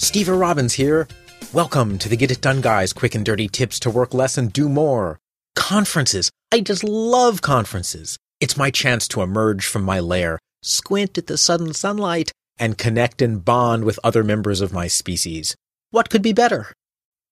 Steve Robbins here. Welcome to the Get It Done Guys quick and dirty tips to work less and do more. Conferences. I just love conferences. It's my chance to emerge from my lair, squint at the sudden sunlight, and connect and bond with other members of my species. What could be better?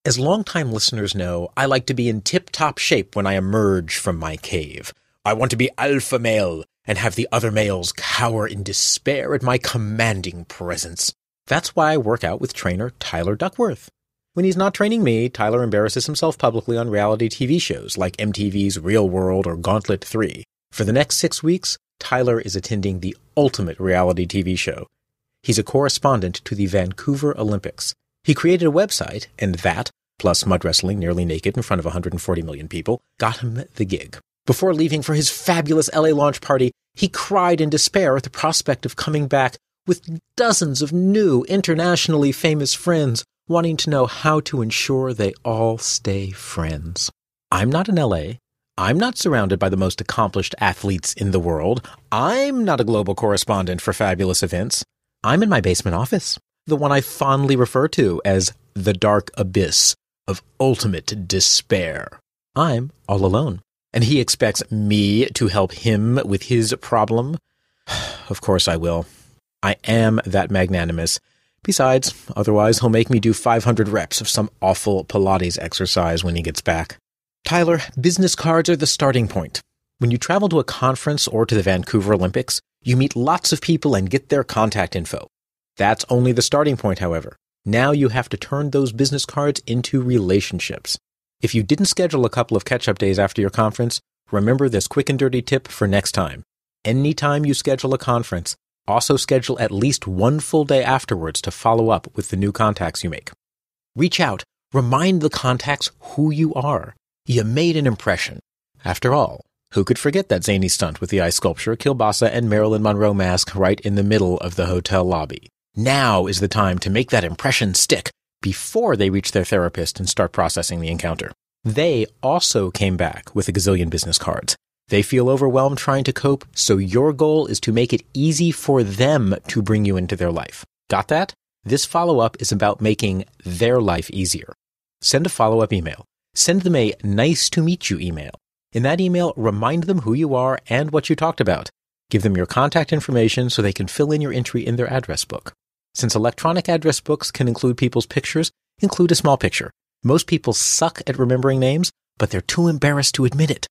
As longtime listeners know, I like to be in tip top shape when I emerge from my cave. I want to be alpha male and have the other males cower in despair at my commanding presence. That's why I work out with trainer Tyler Duckworth. When he's not training me, Tyler embarrasses himself publicly on reality TV shows like MTV's Real World or Gauntlet 3. For the next six weeks, Tyler is attending the ultimate reality TV show. He's a correspondent to the Vancouver Olympics. He created a website, and that, plus mud wrestling nearly naked in front of 140 million people, got him the gig. Before leaving for his fabulous LA launch party, he cried in despair at the prospect of coming back with dozens of new internationally famous friends wanting to know how to ensure they all stay friends. I'm not in LA. I'm not surrounded by the most accomplished athletes in the world. I'm not a global correspondent for fabulous events. I'm in my basement office, the one I fondly refer to as the dark abyss of ultimate despair. I'm all alone, and he expects me to help him with his problem. of course I will. I am that magnanimous. Besides, otherwise he'll make me do 500 reps of some awful Pilates exercise when he gets back. Tyler, business cards are the starting point. When you travel to a conference or to the Vancouver Olympics, you meet lots of people and get their contact info. That's only the starting point, however. Now you have to turn those business cards into relationships. If you didn't schedule a couple of catch up days after your conference, remember this quick and dirty tip for next time. Anytime you schedule a conference, also schedule at least one full day afterwards to follow up with the new contacts you make. Reach out. Remind the contacts who you are. You made an impression. After all, who could forget that zany stunt with the ice sculpture, Kielbasa, and Marilyn Monroe mask right in the middle of the hotel lobby? Now is the time to make that impression stick before they reach their therapist and start processing the encounter. They also came back with a gazillion business cards. They feel overwhelmed trying to cope, so your goal is to make it easy for them to bring you into their life. Got that? This follow up is about making their life easier. Send a follow up email. Send them a nice to meet you email. In that email, remind them who you are and what you talked about. Give them your contact information so they can fill in your entry in their address book. Since electronic address books can include people's pictures, include a small picture. Most people suck at remembering names, but they're too embarrassed to admit it.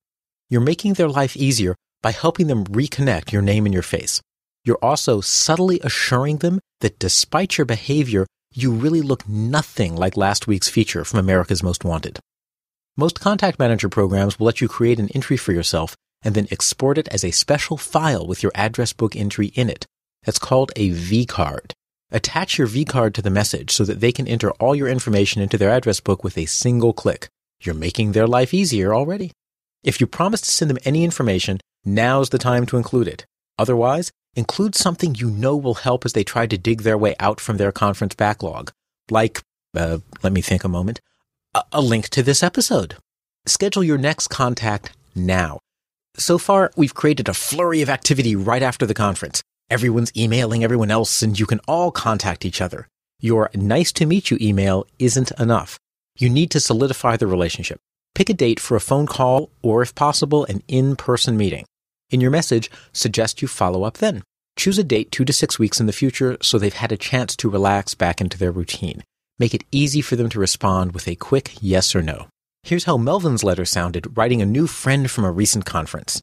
You're making their life easier by helping them reconnect your name and your face. You're also subtly assuring them that despite your behavior, you really look nothing like last week's feature from America's Most Wanted. Most contact manager programs will let you create an entry for yourself and then export it as a special file with your address book entry in it. That's called a V-card. Attach your V-card to the message so that they can enter all your information into their address book with a single click. You're making their life easier already. If you promise to send them any information, now's the time to include it. Otherwise, include something you know will help as they try to dig their way out from their conference backlog. Like, uh, let me think a moment, a, a link to this episode. Schedule your next contact now. So far, we've created a flurry of activity right after the conference. Everyone's emailing everyone else and you can all contact each other. Your nice to meet you email isn't enough. You need to solidify the relationship. Pick a date for a phone call or, if possible, an in person meeting. In your message, suggest you follow up then. Choose a date two to six weeks in the future so they've had a chance to relax back into their routine. Make it easy for them to respond with a quick yes or no. Here's how Melvin's letter sounded, writing a new friend from a recent conference.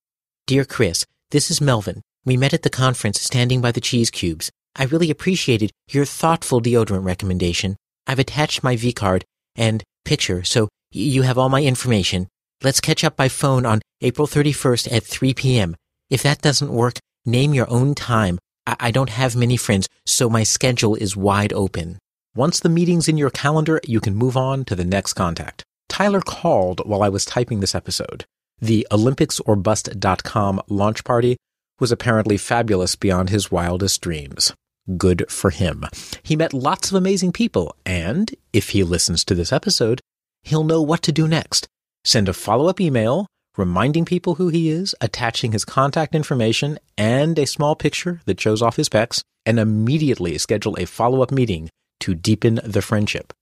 Dear Chris, this is Melvin. We met at the conference standing by the cheese cubes. I really appreciated your thoughtful deodorant recommendation. I've attached my V card and picture, so you have all my information. Let's catch up by phone on April 31st at 3 p.m. If that doesn't work, name your own time. I, I don't have many friends, so my schedule is wide open. Once the meeting's in your calendar, you can move on to the next contact. Tyler called while I was typing this episode. The OlympicsOrBust.com launch party was apparently fabulous beyond his wildest dreams. Good for him. He met lots of amazing people, and if he listens to this episode, he'll know what to do next. Send a follow up email reminding people who he is, attaching his contact information and a small picture that shows off his pecs, and immediately schedule a follow up meeting to deepen the friendship.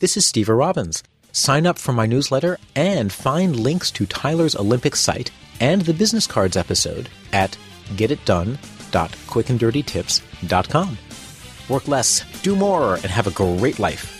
This is Steve Robbins. Sign up for my newsletter and find links to Tyler's Olympic site and the business cards episode at getitdone.quickanddirtytips.com. Work less, do more, and have a great life.